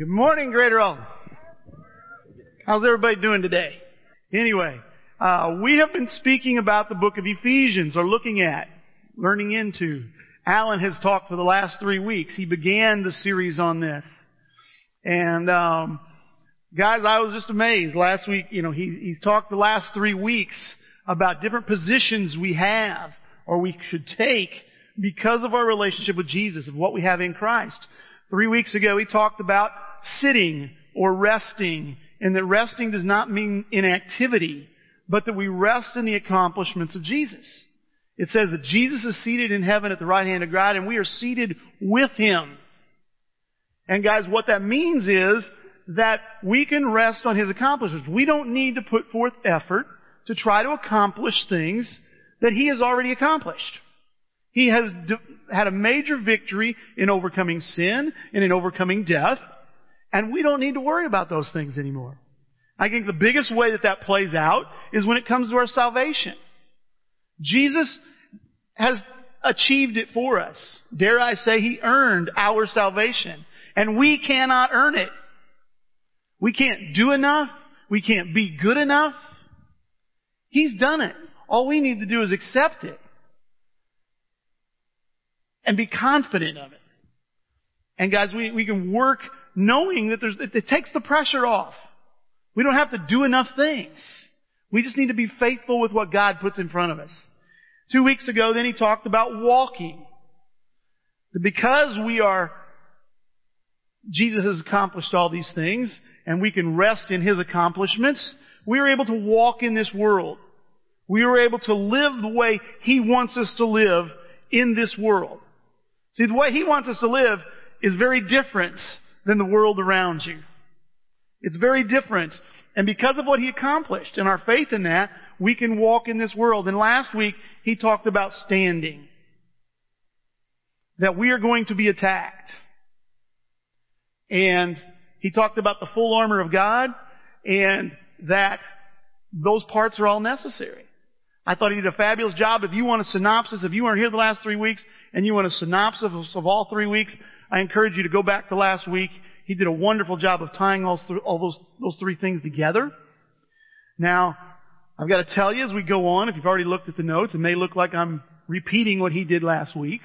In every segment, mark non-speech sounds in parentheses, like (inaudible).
Good morning, Greater Alton. How's everybody doing today? Anyway, uh, we have been speaking about the book of Ephesians, or looking at, learning into. Alan has talked for the last three weeks. He began the series on this. And, um, guys, I was just amazed. Last week, you know, he, he talked the last three weeks about different positions we have, or we should take, because of our relationship with Jesus, of what we have in Christ. Three weeks ago, he talked about sitting or resting, and that resting does not mean inactivity, but that we rest in the accomplishments of Jesus. It says that Jesus is seated in heaven at the right hand of God, and we are seated with Him. And guys, what that means is that we can rest on His accomplishments. We don't need to put forth effort to try to accomplish things that He has already accomplished. He has had a major victory in overcoming sin and in overcoming death. And we don't need to worry about those things anymore. I think the biggest way that that plays out is when it comes to our salvation. Jesus has achieved it for us. Dare I say, He earned our salvation. And we cannot earn it. We can't do enough. We can't be good enough. He's done it. All we need to do is accept it. And be confident of it. And guys, we, we can work knowing that there's, it, takes the pressure off. We don't have to do enough things. We just need to be faithful with what God puts in front of us. Two weeks ago, then he talked about walking. Because we are, Jesus has accomplished all these things, and we can rest in his accomplishments, we are able to walk in this world. We are able to live the way he wants us to live in this world. See, the way he wants us to live is very different than the world around you. It's very different. And because of what he accomplished and our faith in that, we can walk in this world. And last week, he talked about standing. That we are going to be attacked. And he talked about the full armor of God and that those parts are all necessary. I thought he did a fabulous job. If you want a synopsis, if you weren't here the last three weeks and you want a synopsis of, all three weeks, I encourage you to go back to last week. He did a wonderful job of tying all, all those, those three things together. Now, I've got to tell you as we go on, if you've already looked at the notes, it may look like I'm repeating what he did last week.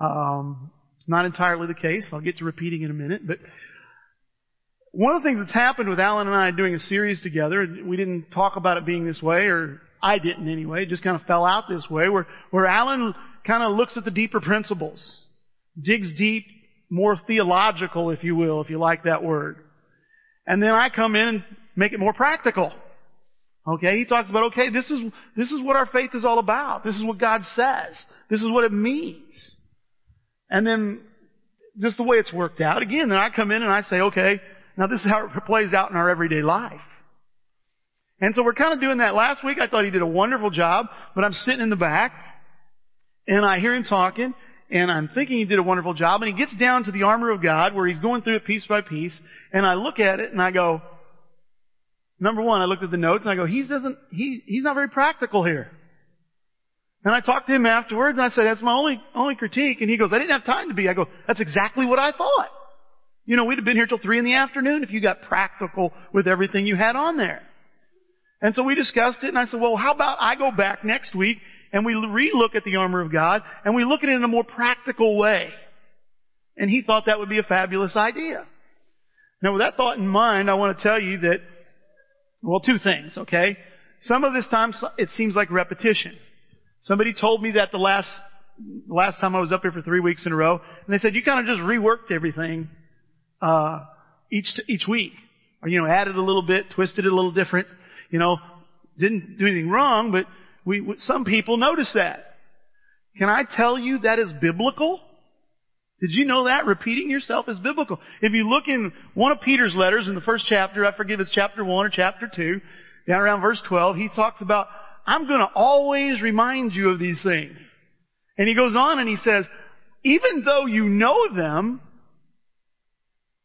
Um, it's not entirely the case. I'll get to repeating in a minute, but one of the things that's happened with Alan and I doing a series together, we didn't talk about it being this way, or I didn't anyway, it just kind of fell out this way, where, where Alan kind of looks at the deeper principles, digs deep, more theological, if you will, if you like that word. And then I come in and make it more practical. Okay, he talks about, okay, this is, this is what our faith is all about. This is what God says. This is what it means. And then, just the way it's worked out, again, then I come in and I say, okay, now this is how it plays out in our everyday life. And so we're kind of doing that. Last week I thought he did a wonderful job, but I'm sitting in the back, and I hear him talking, and I'm thinking he did a wonderful job, and he gets down to the armor of God where he's going through it piece by piece, and I look at it and I go, number one, I looked at the notes and I go, he doesn't, he, he's not very practical here. And I talked to him afterwards and I said, that's my only, only critique. And he goes, I didn't have time to be. I go, that's exactly what I thought. You know, we'd have been here till three in the afternoon if you got practical with everything you had on there. And so we discussed it and I said, well, how about I go back next week and we relook at the armor of God and we look at it in a more practical way. And he thought that would be a fabulous idea. Now with that thought in mind, I want to tell you that, well, two things, okay? Some of this time it seems like repetition. Somebody told me that the last, last time I was up here for three weeks in a row, and they said, you kind of just reworked everything, uh, each, each week. Or, you know, added a little bit, twisted it a little different, you know, didn't do anything wrong, but we, some people notice that. Can I tell you that is biblical? Did you know that? Repeating yourself is biblical. If you look in one of Peter's letters in the first chapter, I forget if it's chapter 1 or chapter 2, down around verse 12, he talks about, I'm going to always remind you of these things. And he goes on and he says, even though you know them,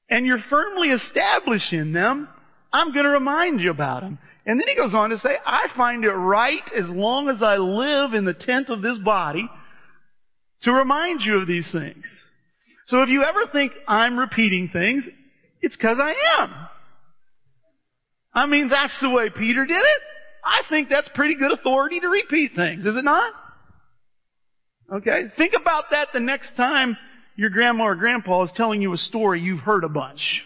and you're firmly established in them, I'm going to remind you about them. And then he goes on to say, I find it right as long as I live in the tent of this body to remind you of these things. So if you ever think I'm repeating things, It's cause I am. I mean, that's the way Peter did it. I think that's pretty good authority to repeat things, is it not? Okay? Think about that the next time your grandma or grandpa is telling you a story you've heard a bunch.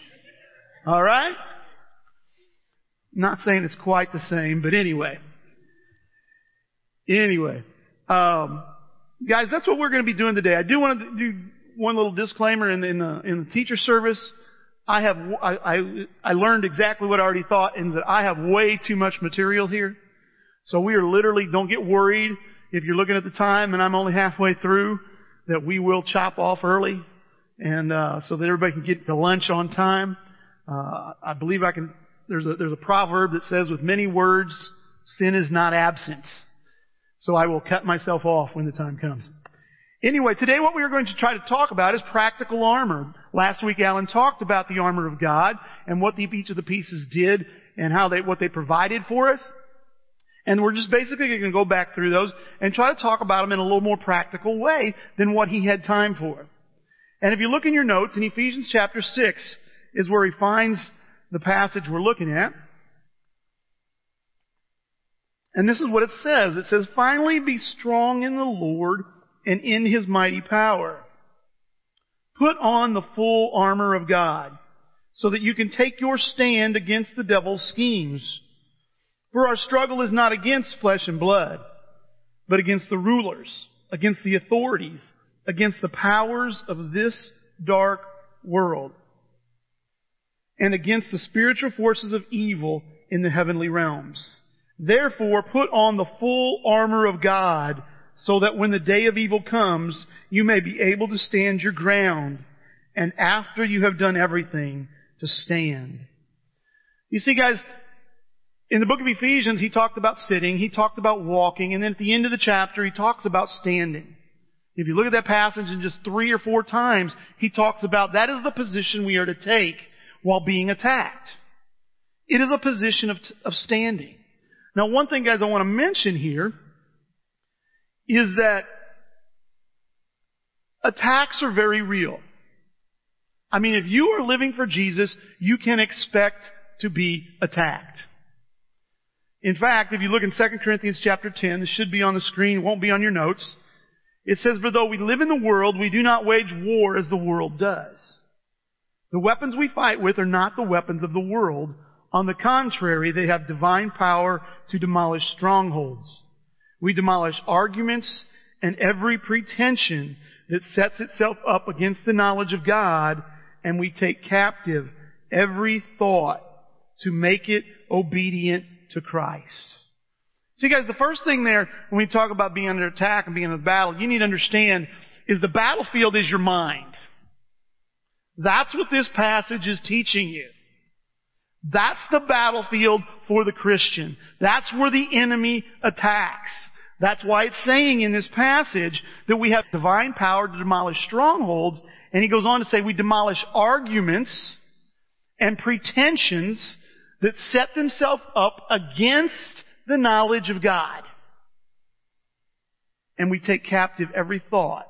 Alright? Not saying it's quite the same, but anyway. Anyway. Um, guys, that's what we're going to be doing today. I do want to do one little disclaimer in the, in the, in the teacher service. I have, I, I, I learned exactly what I already thought in that I have way too much material here. So we are literally, don't get worried if you're looking at the time and I'm only halfway through, that we will chop off early and, uh, so that everybody can get to lunch on time. Uh, I believe I can, there's a, there's a proverb that says with many words, sin is not absent. So I will cut myself off when the time comes. Anyway, today what we are going to try to talk about is practical armor. Last week Alan talked about the armor of God and what each of the pieces did and how they, what they provided for us. And we're just basically going to go back through those and try to talk about them in a little more practical way than what he had time for. And if you look in your notes, in Ephesians chapter 6 is where he finds the passage we're looking at. And this is what it says. It says, finally be strong in the Lord and in His mighty power. Put on the full armor of God so that you can take your stand against the devil's schemes. For our struggle is not against flesh and blood, but against the rulers, against the authorities, against the powers of this dark world, and against the spiritual forces of evil in the heavenly realms. Therefore, put on the full armor of God so that when the day of evil comes, you may be able to stand your ground, and after you have done everything, to stand. You see, guys, in the book of Ephesians, he talked about sitting, he talked about walking, and then at the end of the chapter, he talks about standing. If you look at that passage in just three or four times, he talks about that is the position we are to take while being attacked. It is a position of, of standing. Now, one thing, guys, I want to mention here is that attacks are very real. I mean, if you are living for Jesus, you can expect to be attacked. In fact, if you look in 2 Corinthians chapter 10, this should be on the screen, it won't be on your notes. It says, For though we live in the world, we do not wage war as the world does. The weapons we fight with are not the weapons of the world. On the contrary, they have divine power to demolish strongholds. We demolish arguments and every pretension that sets itself up against the knowledge of God, and we take captive every thought to make it obedient to Christ. See guys, the first thing there, when we talk about being under attack and being in a battle, you need to understand is the battlefield is your mind. That's what this passage is teaching you. That's the battlefield for the Christian. That's where the enemy attacks. That's why it's saying in this passage that we have divine power to demolish strongholds. And he goes on to say we demolish arguments and pretensions that set themselves up against the knowledge of God. And we take captive every thought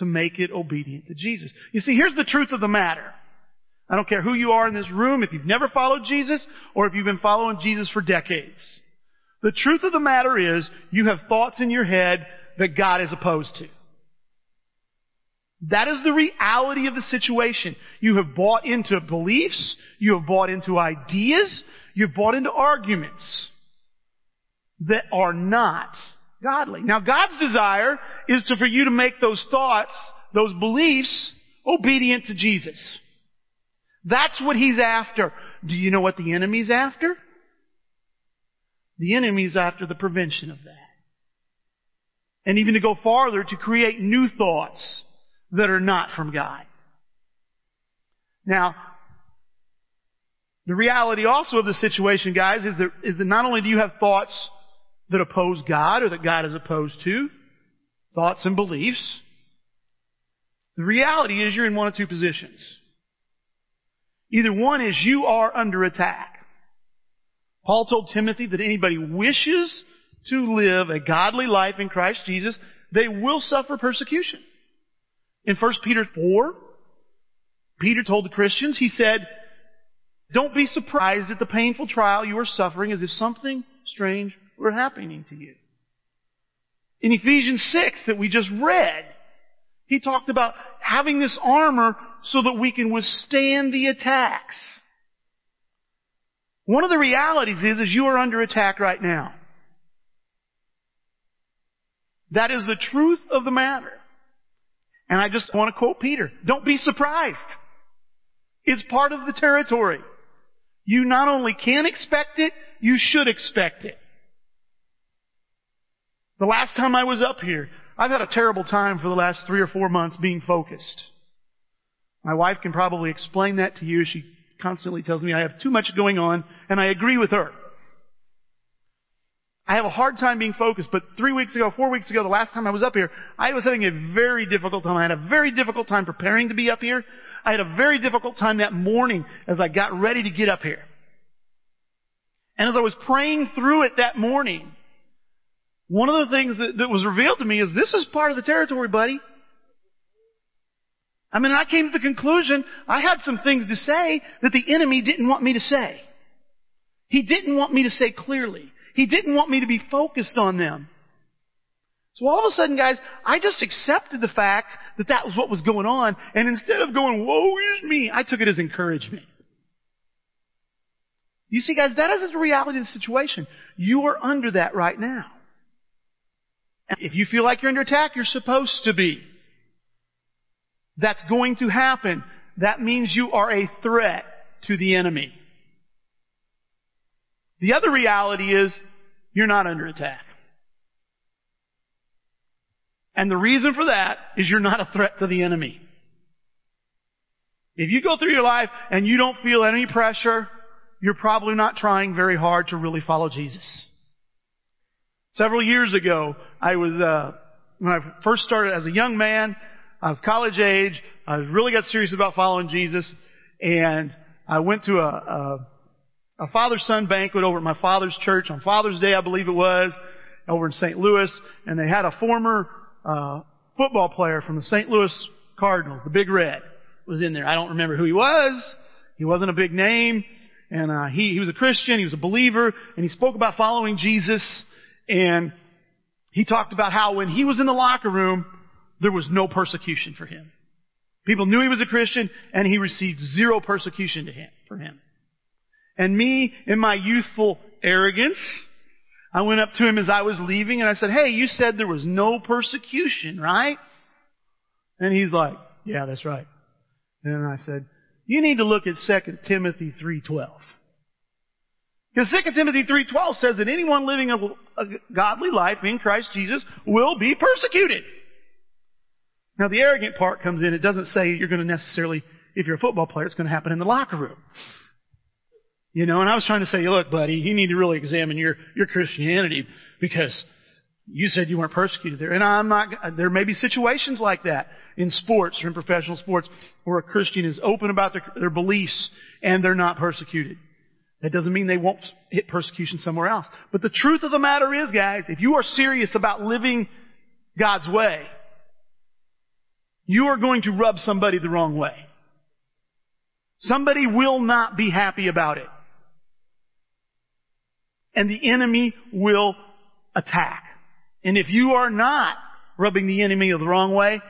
to make it obedient to Jesus. You see, here's the truth of the matter. I don't care who you are in this room, if you've never followed Jesus, or if you've been following Jesus for decades. The truth of the matter is, you have thoughts in your head that God is opposed to. That is the reality of the situation. You have bought into beliefs, you have bought into ideas, you've bought into arguments that are not godly. Now God's desire is to, for you to make those thoughts, those beliefs, obedient to Jesus. That's what He's after. Do you know what the enemy's after? The enemy's after the prevention of that. And even to go farther, to create new thoughts that are not from God. Now, the reality also of the situation, guys, is that, is that not only do you have thoughts that oppose God or that God is opposed to, thoughts and beliefs, the reality is you're in one of two positions. Either one is you are under attack. Paul told Timothy that anybody wishes to live a godly life in Christ Jesus, they will suffer persecution. In 1 Peter 4, Peter told the Christians, he said, Don't be surprised at the painful trial you are suffering as if something strange were happening to you. In Ephesians 6 that we just read, he talked about having this armor so that we can withstand the attacks. One of the realities is, is you are under attack right now. That is the truth of the matter. And I just want to quote Peter. Don't be surprised. It's part of the territory. You not only can expect it, you should expect it. The last time I was up here, I've had a terrible time for the last three or four months being focused. My wife can probably explain that to you. She constantly tells me I have too much going on, and I agree with her. I have a hard time being focused, but three weeks ago, four weeks ago, the last time I was up here, I was having a very difficult time. I had a very difficult time preparing to be up here. I had a very difficult time that morning as I got ready to get up here. And as I was praying through it that morning, one of the things that, that was revealed to me is this is part of the territory, buddy. I mean, I came to the conclusion I had some things to say that the enemy didn't want me to say. He didn't want me to say clearly. He didn't want me to be focused on them. So all of a sudden, guys, I just accepted the fact that that was what was going on, and instead of going, woe is me, I took it as encouragement. You see, guys, that isn't the reality of the situation. You are under that right now. If you feel like you're under attack, you're supposed to be. That's going to happen. That means you are a threat to the enemy. The other reality is you're not under attack. And the reason for that is you're not a threat to the enemy. If you go through your life and you don't feel any pressure, you're probably not trying very hard to really follow Jesus. Several years ago, I was, uh, when I first started as a young man, I was college age, I really got serious about following Jesus, and I went to a, a a father-son banquet over at my father's church on Father's Day, I believe it was, over in St. Louis, and they had a former uh, football player from the St. Louis Cardinals, the Big Red, was in there. I don't remember who he was. He wasn't a big name, and uh, he he was a Christian. He was a believer, and he spoke about following Jesus, and he talked about how when he was in the locker room, there was no persecution for him. People knew he was a Christian, and he received zero persecution to him for him. And me, in my youthful arrogance, I went up to him as I was leaving and I said, Hey, you said there was no persecution, right? And he's like, Yeah, that's right. And I said, You need to look at 2 Timothy 3.12. Because 2 Timothy 3.12 says that anyone living a, a godly life in Christ Jesus will be persecuted. Now the arrogant part comes in. It doesn't say you're going to necessarily, if you're a football player, it's going to happen in the locker room. You know, and I was trying to say, look, buddy, you need to really examine your, your Christianity because you said you weren't persecuted there. And I'm not, there may be situations like that in sports or in professional sports where a Christian is open about their, their beliefs and they're not persecuted. That doesn't mean they won't hit persecution somewhere else. But the truth of the matter is, guys, if you are serious about living God's way, you are going to rub somebody the wrong way. Somebody will not be happy about it and the enemy will attack. And if you are not rubbing the enemy the wrong way,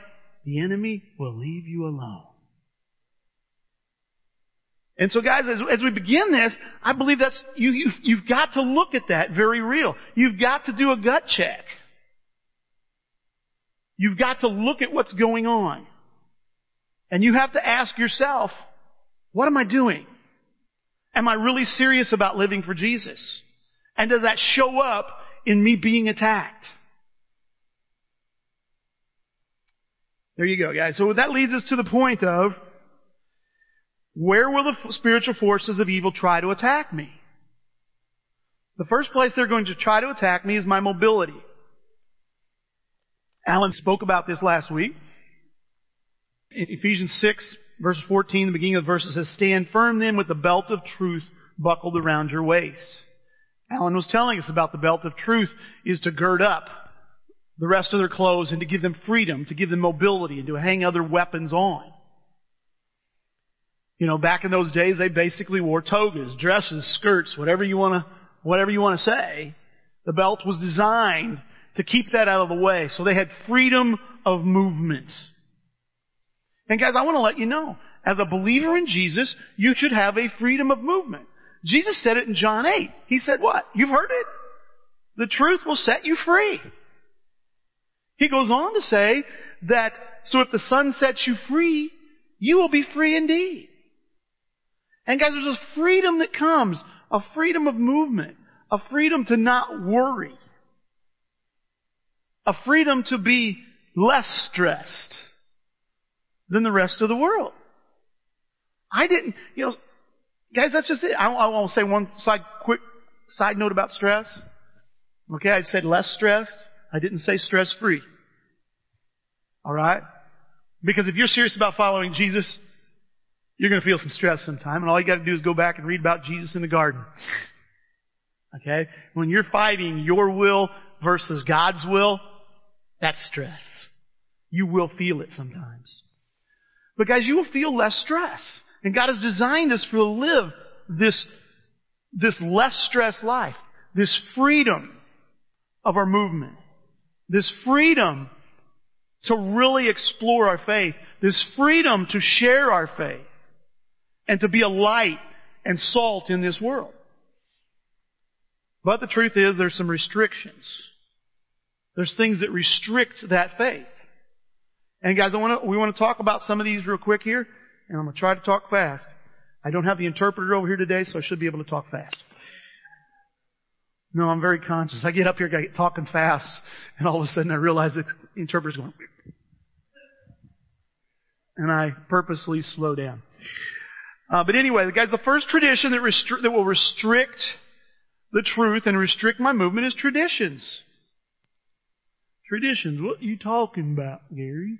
the enemy will leave you alone. And so guys, as, as we begin this, I believe that's, you, you, you've got to look at that very real. You've got to do a gut check. You've got to look at what's going on. And you have to ask yourself, what am I doing? Am I really serious about living for Jesus? And does that show up in me being attacked? There you go, guys. So that leads us to the point of where will the spiritual forces of evil try to attack me? The first place they're going to try to attack me is my mobility. Alan spoke about this last week. In Ephesians 6, verse 14, the beginning of the verse says, Stand firm then with the belt of truth buckled around your waist. Alan was telling us about the belt of truth is to gird up the rest of their clothes and to give them freedom, to give them mobility, and to hang other weapons on. You know, back in those days, they basically wore togas, dresses, skirts, whatever you want to, whatever you want to say. The belt was designed to keep that out of the way. So they had freedom of movement. And guys, I want to let you know, as a believer in Jesus, you should have a freedom of movement. Jesus said it in John 8. He said what? You've heard it. The truth will set you free. He goes on to say that, so if the Son sets you free, you will be free indeed. And guys, there's a freedom that comes, a freedom of movement, a freedom to not worry, a freedom to be less stressed than the rest of the world. I didn't, you know, guys, that's just it. I, I want to say one side, quick side note about stress. Okay, I said less stressed. I didn't say stress free. Alright? Because if you're serious about following Jesus, you're going to feel some stress sometime, and all you got to do is go back and read about Jesus in the garden. Okay? When you're fighting your will versus God's will, that's stress. You will feel it sometimes. But guys, you will feel less stress. And God has designed us to live this, this less stress life. This freedom of our movement. This freedom to really explore our faith. This freedom to share our faith. And to be a light and salt in this world. But the truth is there's some restrictions. There's things that restrict that faith. And guys, I want to, we want to talk about some of these real quick here, and I'm going to try to talk fast. I don't have the interpreter over here today, so I should be able to talk fast. No, I'm very conscious. I get up here, I get talking fast, and all of a sudden I realize the interpreter's going, and I purposely slow down. Uh, but anyway, guys, the first tradition that, restri- that will restrict the truth and restrict my movement is traditions. Traditions. What are you talking about, Gary?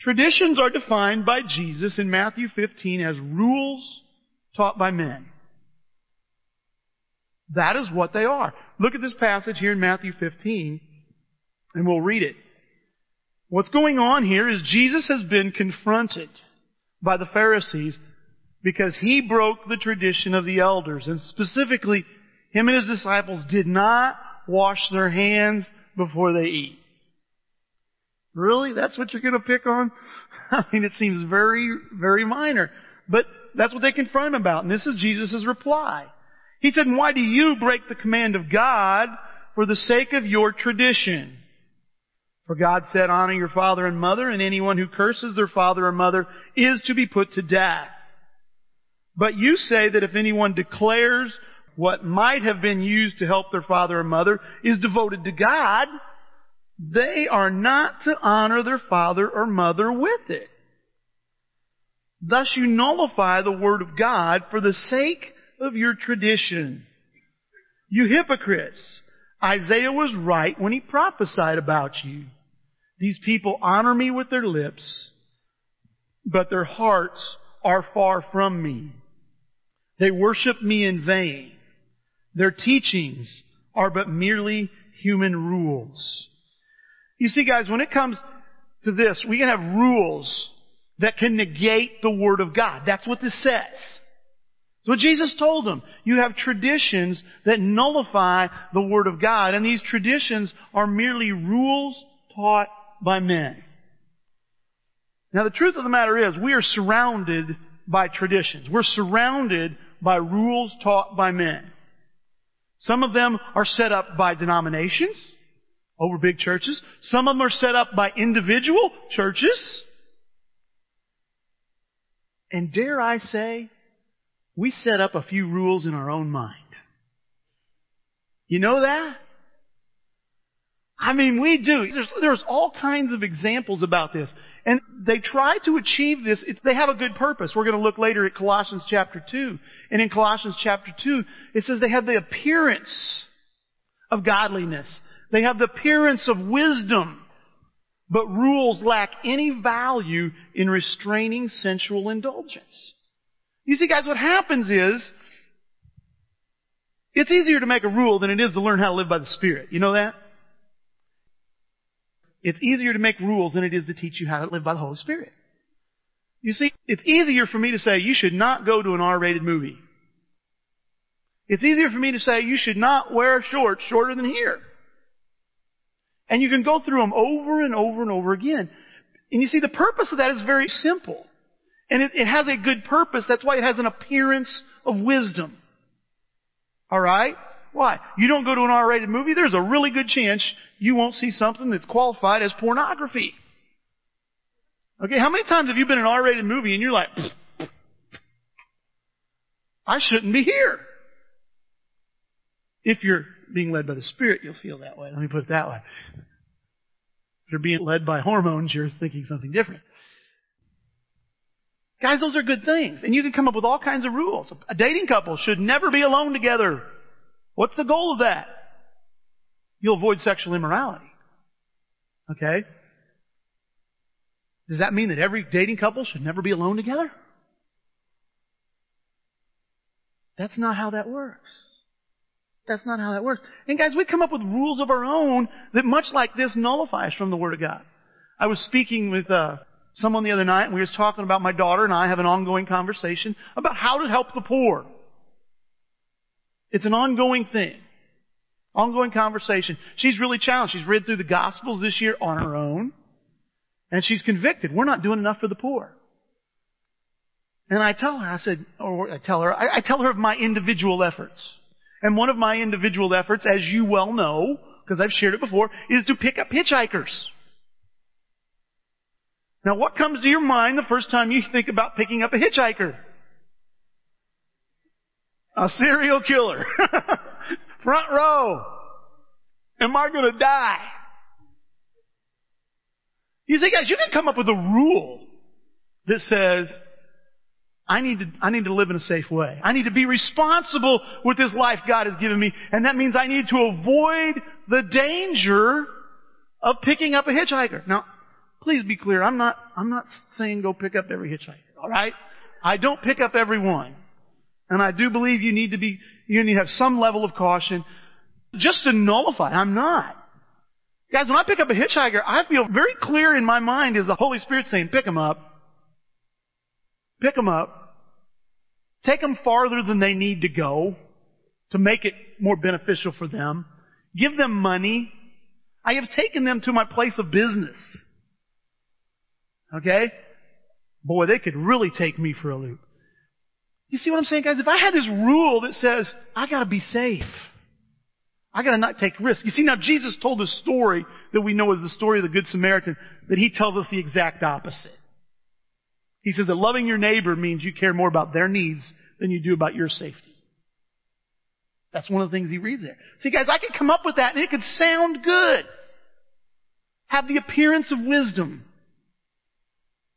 Traditions are defined by Jesus in Matthew 15 as rules taught by men. That is what they are. Look at this passage here in Matthew 15, and we'll read it. What's going on here is Jesus has been confronted by the Pharisees because he broke the tradition of the elders. And specifically, him and his disciples did not wash their hands before they eat. Really? That's what you're going to pick on? (laughs) I mean, it seems very, very minor. But that's what they confront him about. And this is Jesus' reply. He said, why do you break the command of God for the sake of your tradition? For God said, honor your father and mother, and anyone who curses their father or mother is to be put to death. But you say that if anyone declares what might have been used to help their father or mother is devoted to God, they are not to honor their father or mother with it. Thus you nullify the word of God for the sake of your tradition. You hypocrites! Isaiah was right when he prophesied about you. These people honor me with their lips, but their hearts are far from me. They worship me in vain. Their teachings are but merely human rules. You see guys, when it comes to this, we can have rules that can negate the Word of God. That's what this says. So what Jesus told them. You have traditions that nullify the Word of God, and these traditions are merely rules taught by men. Now the truth of the matter is, we are surrounded by traditions. We're surrounded by rules taught by men. Some of them are set up by denominations over big churches. Some of them are set up by individual churches. And dare I say, we set up a few rules in our own mind. You know that? I mean, we do. There's, there's all kinds of examples about this. And they try to achieve this. It, they have a good purpose. We're going to look later at Colossians chapter 2. And in Colossians chapter 2, it says they have the appearance of godliness. They have the appearance of wisdom. But rules lack any value in restraining sensual indulgence. You see guys, what happens is, it's easier to make a rule than it is to learn how to live by the Spirit. You know that? It's easier to make rules than it is to teach you how to live by the Holy Spirit. You see, it's easier for me to say you should not go to an R-rated movie. It's easier for me to say you should not wear shorts shorter than here. And you can go through them over and over and over again. And you see, the purpose of that is very simple. And it, it has a good purpose. That's why it has an appearance of wisdom. Alright? Why? You don't go to an R-rated movie, there's a really good chance you won't see something that's qualified as pornography. Okay, how many times have you been in an R-rated movie and you're like, I shouldn't be here? If you're being led by the Spirit, you'll feel that way. Let me put it that way. If you're being led by hormones, you're thinking something different. Guys, those are good things. And you can come up with all kinds of rules. A dating couple should never be alone together. What's the goal of that? You'll avoid sexual immorality. Okay? Does that mean that every dating couple should never be alone together? That's not how that works. That's not how that works. And guys, we come up with rules of our own that much like this nullifies from the Word of God. I was speaking with uh, someone the other night and we were talking about my daughter and I have an ongoing conversation about how to help the poor. It's an ongoing thing. Ongoing conversation. She's really challenged. She's read through the Gospels this year on her own. And she's convicted. We're not doing enough for the poor. And I tell her, I said, or I tell her, I, I tell her of my individual efforts. And one of my individual efforts, as you well know, because I've shared it before, is to pick up hitchhikers. Now what comes to your mind the first time you think about picking up a hitchhiker? A serial killer. (laughs) Front row. Am I gonna die? You say, guys, you can come up with a rule that says, I need to, I need to live in a safe way. I need to be responsible with this life God has given me. And that means I need to avoid the danger of picking up a hitchhiker. Now, please be clear. I'm not, I'm not saying go pick up every hitchhiker. Alright? I don't pick up every one. And I do believe you need to be, you need to have some level of caution just to nullify. I'm not. Guys, when I pick up a hitchhiker, I feel very clear in my mind is the Holy Spirit saying, pick them up. Pick them up. Take them farther than they need to go to make it more beneficial for them. Give them money. I have taken them to my place of business. Okay? Boy, they could really take me for a loop. You see what I'm saying, guys? If I had this rule that says, I gotta be safe. I gotta not take risks. You see, now Jesus told a story that we know is the story of the Good Samaritan, that he tells us the exact opposite. He says that loving your neighbor means you care more about their needs than you do about your safety. That's one of the things he reads there. See guys, I could come up with that and it could sound good. Have the appearance of wisdom.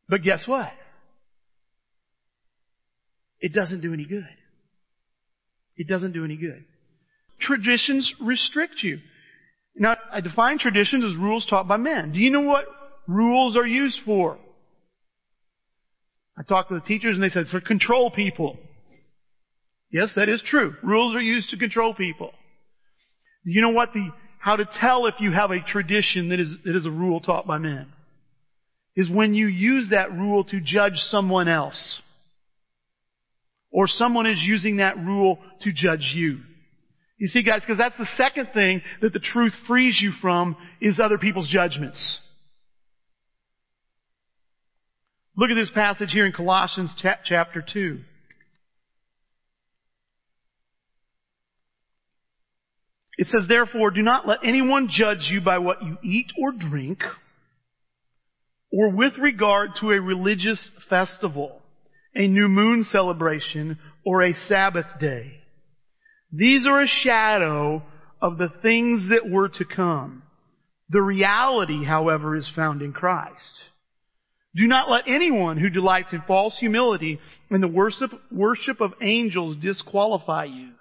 But guess what? It doesn't do any good. It doesn't do any good. Traditions restrict you. Now, I define traditions as rules taught by men. Do you know what rules are used for? I talked to the teachers and they said for control people. Yes, that is true. Rules are used to control people. Do You know what the, how to tell if you have a tradition that is, that is a rule taught by men? Is when you use that rule to judge someone else. Or someone is using that rule to judge you. You see guys, because that's the second thing that the truth frees you from is other people's judgments. Look at this passage here in Colossians chapter 2. It says, therefore, do not let anyone judge you by what you eat or drink, or with regard to a religious festival, a new moon celebration, or a Sabbath day. These are a shadow of the things that were to come. The reality, however, is found in Christ. Do not let anyone who delights in false humility and the worship, worship of angels disqualify you.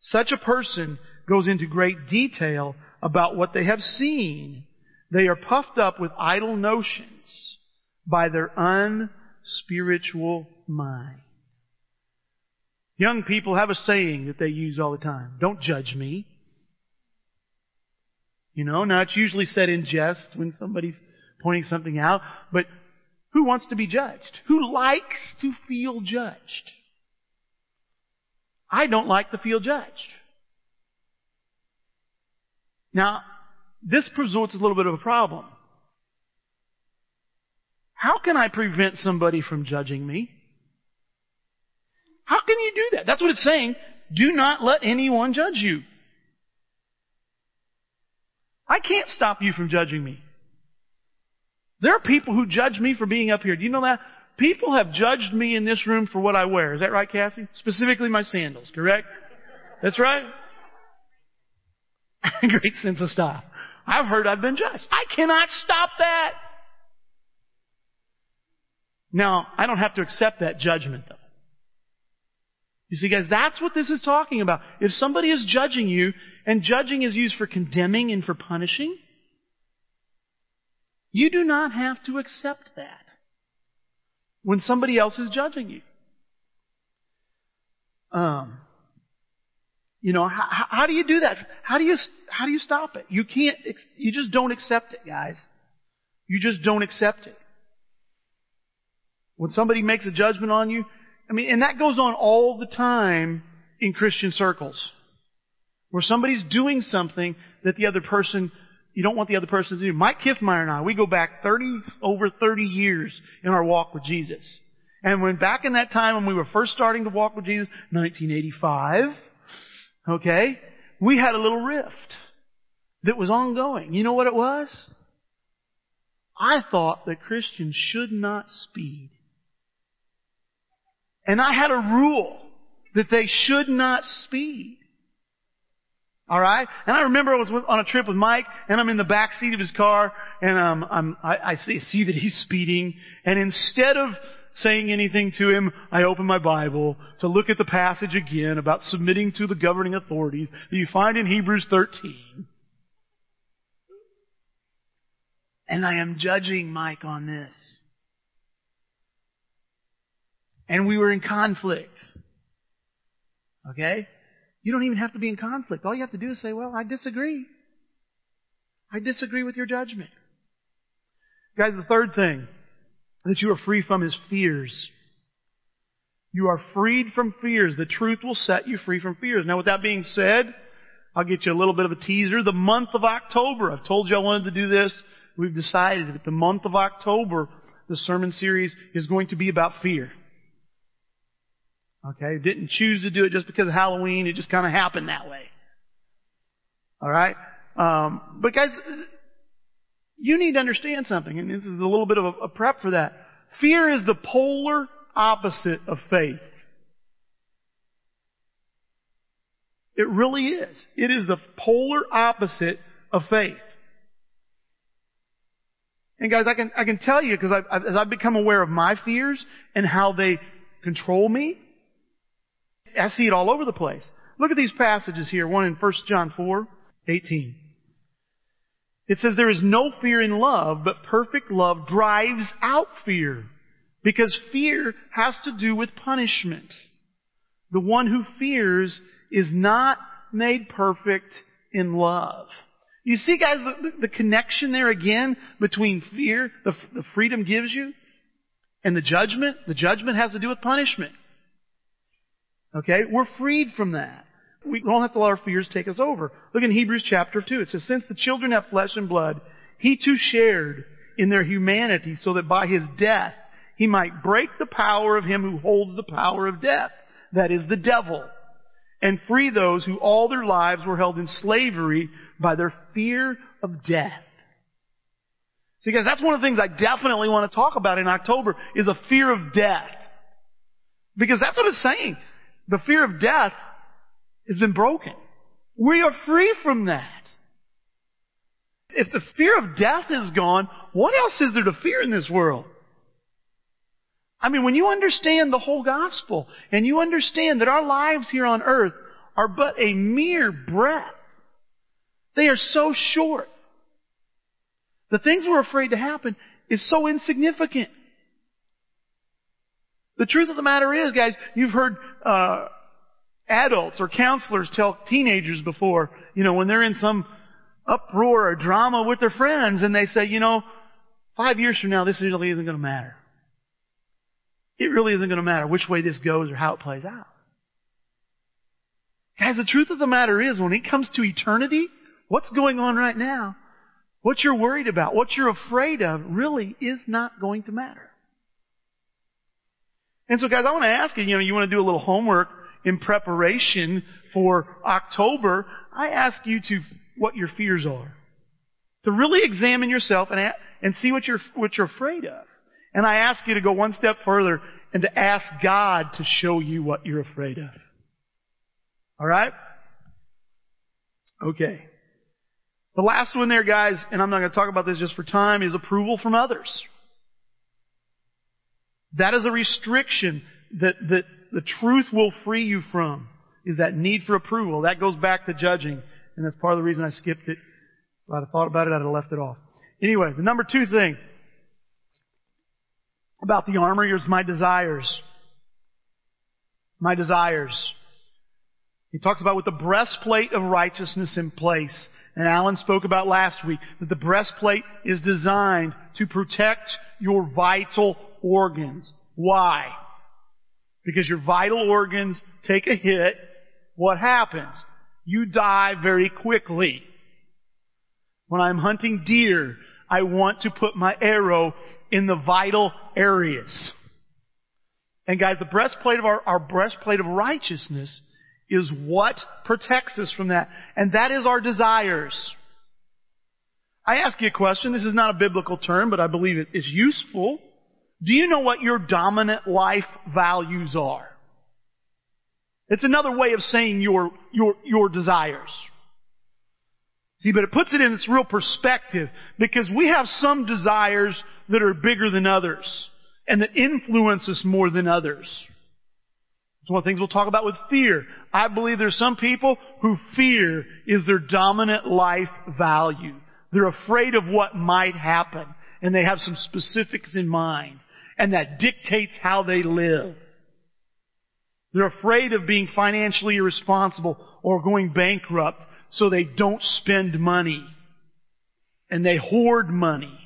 Such a person goes into great detail about what they have seen. They are puffed up with idle notions by their unspiritual mind. Young people have a saying that they use all the time. Don't judge me. You know, now it's usually said in jest when somebody's pointing something out, but Who wants to be judged? Who likes to feel judged? I don't like to feel judged. Now, this presents a little bit of a problem. How can I prevent somebody from judging me? How can you do that? That's what it's saying. Do not let anyone judge you. I can't stop you from judging me. There are people who judge me for being up here. Do you know that? People have judged me in this room for what I wear. Is that right, Cassie? Specifically my sandals, correct? That's right. (laughs) Great sense of style. I've heard I've been judged. I cannot stop that. Now, I don't have to accept that judgment though. You see, guys, that's what this is talking about. If somebody is judging you, and judging is used for condemning and for punishing, you do not have to accept that when somebody else is judging you. Um, you know, how, how do you do that? How do you, how do you stop it? You can't, you just don't accept it, guys. You just don't accept it. When somebody makes a judgment on you, I mean, and that goes on all the time in Christian circles. Where somebody's doing something that the other person you don't want the other person to do. Mike Kiffmeyer and I, we go back 30, over 30 years in our walk with Jesus. And when back in that time when we were first starting to walk with Jesus, 1985, okay, we had a little rift that was ongoing. You know what it was? I thought that Christians should not speed. And I had a rule that they should not speed. All right, and I remember I was on a trip with Mike, and I'm in the back seat of his car, and um, I'm, I, I see, see that he's speeding, and instead of saying anything to him, I open my Bible to look at the passage again about submitting to the governing authorities that you find in Hebrews 13. And I am judging Mike on this. And we were in conflict. Okay? You don't even have to be in conflict. All you have to do is say, well, I disagree. I disagree with your judgment. Guys, the third thing that you are free from is fears. You are freed from fears. The truth will set you free from fears. Now, with that being said, I'll get you a little bit of a teaser. The month of October, I've told you I wanted to do this. We've decided that the month of October, the sermon series is going to be about fear. Okay? Didn't choose to do it just because of Halloween. It just kind of happened that way. Alright? Um, but guys, you need to understand something, and this is a little bit of a, a prep for that. Fear is the polar opposite of faith. It really is. It is the polar opposite of faith. And guys, I can, I can tell you, because as I've become aware of my fears and how they control me, I see it all over the place. Look at these passages here. One in 1 John 4, 18. It says there is no fear in love, but perfect love drives out fear. Because fear has to do with punishment. The one who fears is not made perfect in love. You see, guys, the, the connection there again between fear, the, the freedom gives you, and the judgment. The judgment has to do with punishment. Okay? We're freed from that. We don't have to let our fears take us over. Look in Hebrews chapter 2. It says, Since the children have flesh and blood, he too shared in their humanity so that by his death he might break the power of him who holds the power of death. That is the devil. And free those who all their lives were held in slavery by their fear of death. See guys, that's one of the things I definitely want to talk about in October is a fear of death. Because that's what it's saying the fear of death has been broken. We are free from that. If the fear of death is gone, what else is there to fear in this world? I mean, when you understand the whole gospel and you understand that our lives here on earth are but a mere breath, they are so short. The things we're afraid to happen is so insignificant. The truth of the matter is, guys, you've heard uh, adults or counselors tell teenagers before, you know, when they're in some uproar or drama with their friends, and they say, you know, five years from now, this really isn't going to matter. it really isn't going to matter which way this goes or how it plays out. Guys, the truth of the matter is when it comes to eternity, what's going on right now, what you're worried about, what you're afraid of really is not going to matter. And so guys, I want to ask you, you know, you want to do a little homework in preparation for October. I ask you to, what your fears are. To really examine yourself and, and see what you're, what you're afraid of. And I ask you to go one step further and to ask God to show you what you're afraid of. Alright? Okay. The last one there, guys, and I'm not going to talk about this just for time, is approval from others. That is a restriction that, that the truth will free you from, is that need for approval. That goes back to judging, and that's part of the reason I skipped it. If I'd have thought about it, I'd have left it off. Anyway, the number two thing about the armor is my desires. My desires. He talks about with the breastplate of righteousness in place. And Alan spoke about last week that the breastplate is designed to protect your vital organs. Why? Because your vital organs take a hit. What happens? You die very quickly. When I'm hunting deer, I want to put my arrow in the vital areas. And guys, the breastplate of our, our breastplate of righteousness is what protects us from that. And that is our desires. I ask you a question. This is not a biblical term, but I believe it is useful. Do you know what your dominant life values are? It's another way of saying your, your, your desires. See, but it puts it in its real perspective because we have some desires that are bigger than others and that influence us more than others. It's one of the things we'll talk about with fear. I believe there's some people who fear is their dominant life value. They're afraid of what might happen and they have some specifics in mind and that dictates how they live. They're afraid of being financially irresponsible or going bankrupt so they don't spend money. And they hoard money.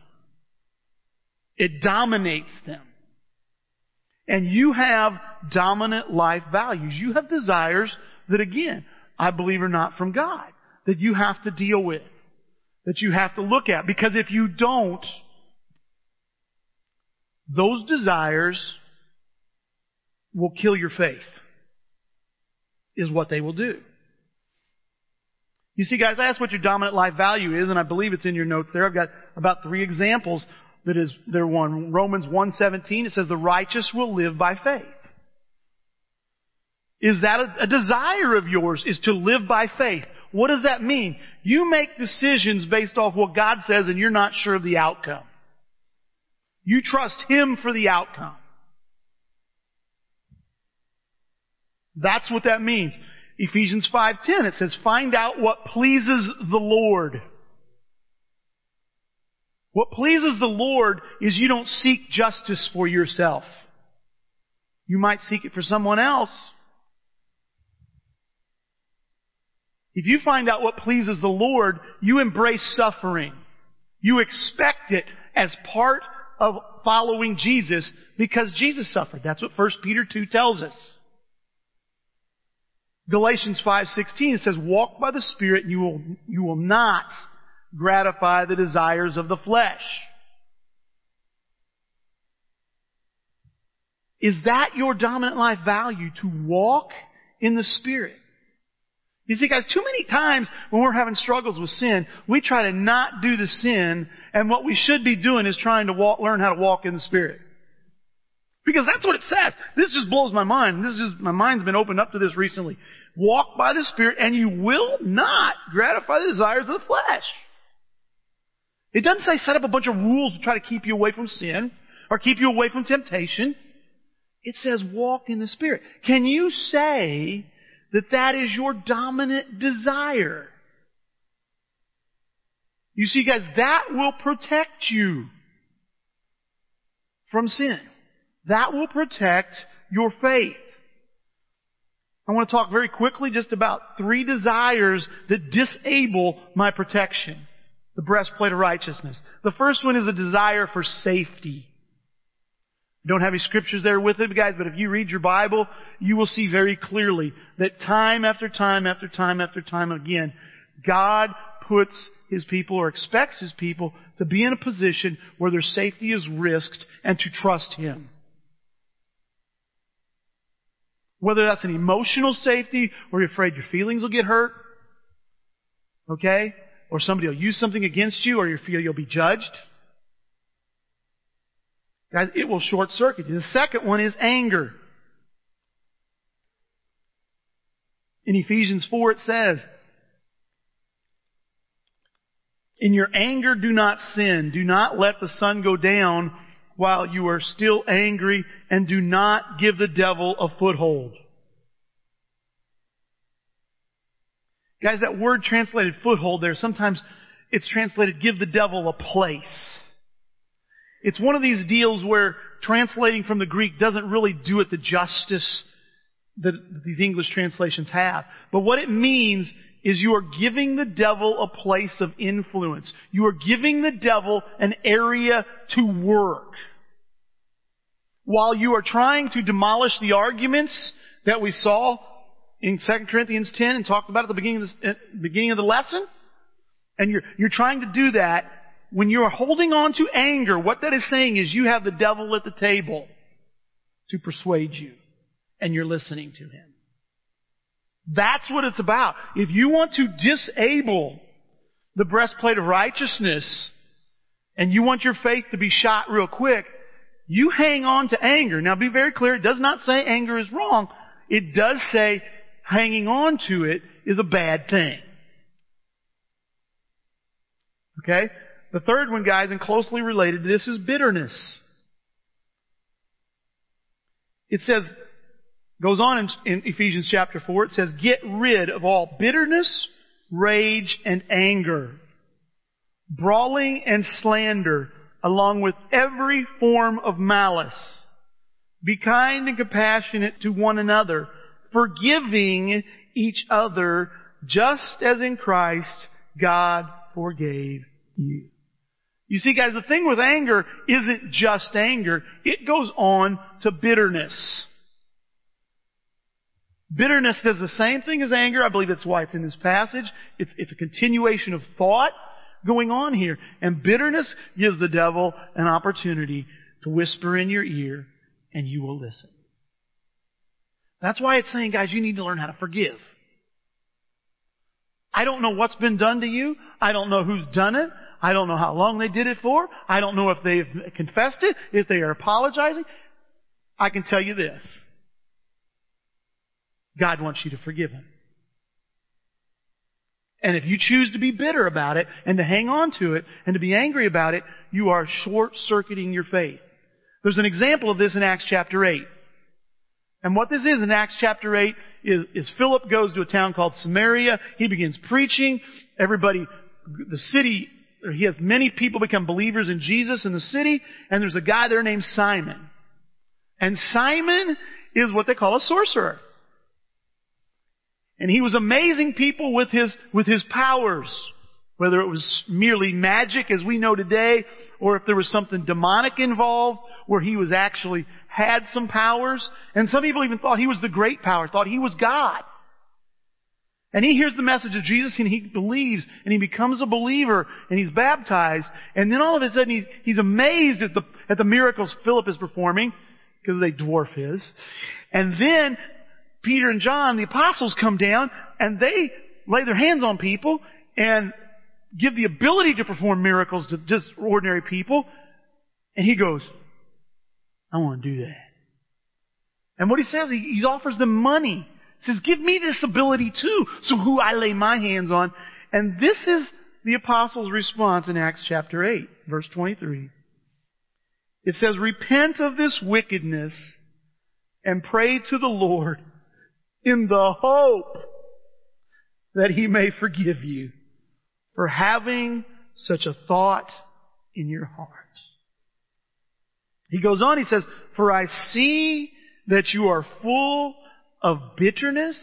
It dominates them. And you have dominant life values. You have desires that again, I believe are not from God. That you have to deal with. That you have to look at. Because if you don't, those desires will kill your faith. Is what they will do. You see, guys, I asked what your dominant life value is, and I believe it's in your notes there. I've got about three examples that is there one. Romans 1.17, it says the righteous will live by faith. Is that a, a desire of yours, is to live by faith? What does that mean? You make decisions based off what God says and you're not sure of the outcome. You trust Him for the outcome. That's what that means. Ephesians 5:10 it says find out what pleases the Lord. What pleases the Lord is you don't seek justice for yourself. You might seek it for someone else. If you find out what pleases the Lord, you embrace suffering. You expect it as part of following Jesus because Jesus suffered. That's what 1 Peter 2 tells us. Galatians 5:16 it says walk by the spirit and you will you will not gratify the desires of the flesh. Is that your dominant life value to walk in the spirit? You see, guys, too many times when we're having struggles with sin, we try to not do the sin, and what we should be doing is trying to walk, learn how to walk in the Spirit. Because that's what it says. This just blows my mind. This is my mind's been opened up to this recently. Walk by the Spirit, and you will not gratify the desires of the flesh. It doesn't say set up a bunch of rules to try to keep you away from sin or keep you away from temptation. It says walk in the Spirit. Can you say that that is your dominant desire. You see, guys, that will protect you from sin. That will protect your faith. I want to talk very quickly just about three desires that disable my protection. The breastplate of righteousness. The first one is a desire for safety. Don't have any scriptures there with it, guys, but if you read your Bible, you will see very clearly that time after time after time after time again, God puts His people or expects His people to be in a position where their safety is risked and to trust Him. Whether that's an emotional safety or you're afraid your feelings will get hurt, okay? Or somebody will use something against you or you feel you'll be judged. Guys, it will short circuit you. The second one is anger. In Ephesians 4 it says, In your anger do not sin. Do not let the sun go down while you are still angry and do not give the devil a foothold. Guys, that word translated foothold there, sometimes it's translated give the devil a place. It's one of these deals where translating from the Greek doesn't really do it the justice that these English translations have. But what it means is you are giving the devil a place of influence. You are giving the devil an area to work. While you are trying to demolish the arguments that we saw in 2 Corinthians 10 and talked about at the beginning of the, beginning of the lesson, and you're, you're trying to do that, when you're holding on to anger, what that is saying is you have the devil at the table to persuade you, and you're listening to him. That's what it's about. If you want to disable the breastplate of righteousness, and you want your faith to be shot real quick, you hang on to anger. Now be very clear, it does not say anger is wrong. It does say hanging on to it is a bad thing. Okay? The third one, guys, and closely related to this is bitterness. It says, goes on in, Ephesians chapter 4, it says, get rid of all bitterness, rage, and anger, brawling and slander, along with every form of malice. Be kind and compassionate to one another, forgiving each other, just as in Christ God forgave you. You see, guys, the thing with anger isn't just anger. It goes on to bitterness. Bitterness does the same thing as anger. I believe that's why it's in this passage. It's, it's a continuation of thought going on here. And bitterness gives the devil an opportunity to whisper in your ear and you will listen. That's why it's saying, guys, you need to learn how to forgive. I don't know what's been done to you. I don't know who's done it. I don't know how long they did it for. I don't know if they've confessed it, if they are apologizing. I can tell you this. God wants you to forgive him. And if you choose to be bitter about it and to hang on to it and to be angry about it, you are short-circuiting your faith. There's an example of this in Acts chapter 8. And what this is in Acts chapter 8 is, is Philip goes to a town called Samaria. He begins preaching. Everybody, the city, he has many people become believers in Jesus in the city. And there's a guy there named Simon. And Simon is what they call a sorcerer. And he was amazing people with his, with his powers. Whether it was merely magic as we know today, or if there was something demonic involved, where he was actually had some powers. And some people even thought he was the great power, thought he was God. And he hears the message of Jesus and he believes and he becomes a believer and he's baptized. And then all of a sudden he's, he's amazed at the, at the miracles Philip is performing because they dwarf his. And then Peter and John, the apostles, come down and they lay their hands on people and give the ability to perform miracles to just ordinary people. And he goes, I want to do that. And what he says, he, he offers them money. Says, give me this ability too, so who I lay my hands on. And this is the apostles' response in Acts chapter 8, verse 23. It says, repent of this wickedness and pray to the Lord in the hope that he may forgive you for having such a thought in your heart. He goes on, he says, For I see that you are full of bitterness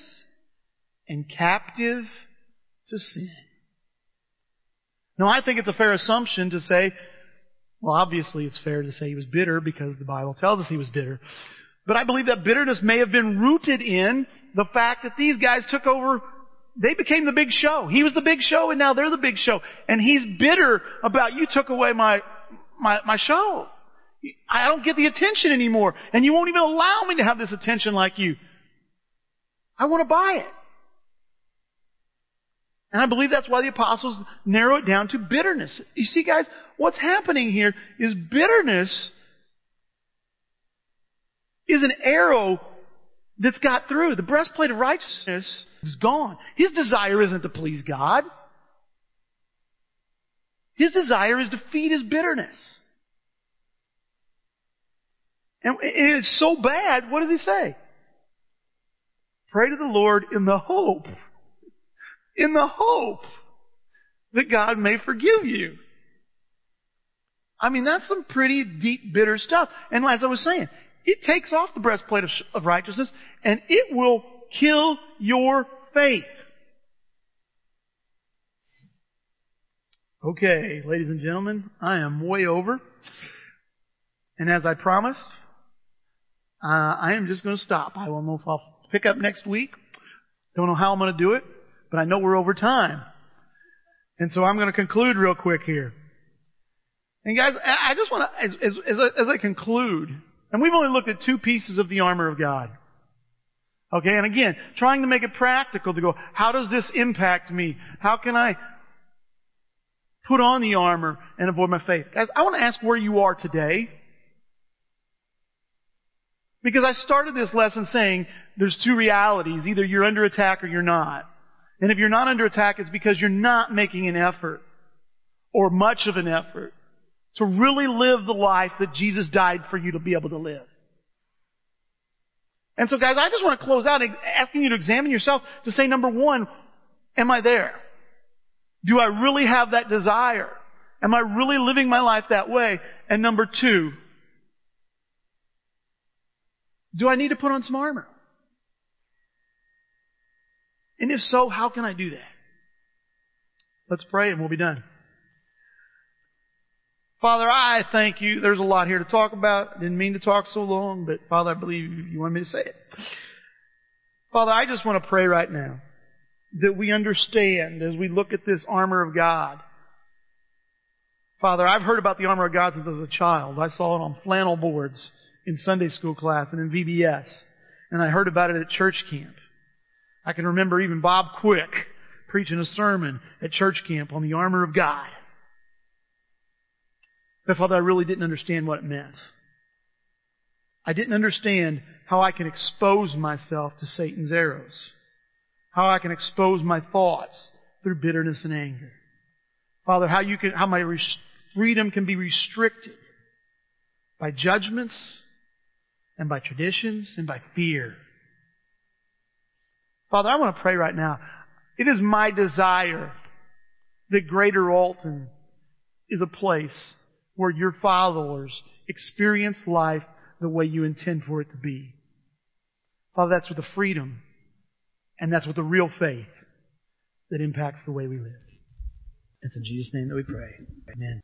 and captive to sin. Now I think it's a fair assumption to say Well, obviously it's fair to say he was bitter because the Bible tells us he was bitter. But I believe that bitterness may have been rooted in the fact that these guys took over, they became the big show. He was the big show and now they're the big show. And he's bitter about you took away my, my, my show. I don't get the attention anymore. And you won't even allow me to have this attention like you. I want to buy it. And I believe that's why the apostles narrow it down to bitterness. You see, guys, what's happening here is bitterness is an arrow that's got through. The breastplate of righteousness is gone. His desire isn't to please God. His desire is to feed his bitterness. And it's so bad, what does he say? Pray to the Lord in the hope in the hope that God may forgive you. I mean, that's some pretty deep, bitter stuff. And as I was saying, it takes off the breastplate of, righteousness and it will kill your faith. Okay, ladies and gentlemen, I am way over. And as I promised, uh, I am just going to stop. I don't know if I'll pick up next week. Don't know how I'm going to do it but I know we're over time. And so I'm going to conclude real quick here. And guys, I just want to, as, as, as, I, as I conclude, and we've only looked at two pieces of the armor of God. Okay, and again, trying to make it practical to go, how does this impact me? How can I put on the armor and avoid my faith? Guys, I want to ask where you are today. Because I started this lesson saying there's two realities. Either you're under attack or you're not. And if you're not under attack, it's because you're not making an effort or much of an effort to really live the life that Jesus died for you to be able to live. And so guys, I just want to close out asking you to examine yourself to say number one, am I there? Do I really have that desire? Am I really living my life that way? And number two, do I need to put on some armor? And if so, how can I do that? Let's pray and we'll be done. Father, I thank you. There's a lot here to talk about. Didn't mean to talk so long, but Father, I believe you want me to say it. Father, I just want to pray right now that we understand as we look at this armor of God. Father, I've heard about the armor of God since I was a child. I saw it on flannel boards in Sunday school class and in VBS. And I heard about it at church camp. I can remember even Bob Quick preaching a sermon at church camp on the armor of God. But Father, I really didn't understand what it meant. I didn't understand how I can expose myself to Satan's arrows. How I can expose my thoughts through bitterness and anger. Father, how you can, how my freedom can be restricted by judgments and by traditions and by fear. Father, I want to pray right now. It is my desire that Greater Alton is a place where your followers experience life the way you intend for it to be. Father, that's with the freedom and that's with the real faith that impacts the way we live. It's in Jesus' name that we pray. Amen.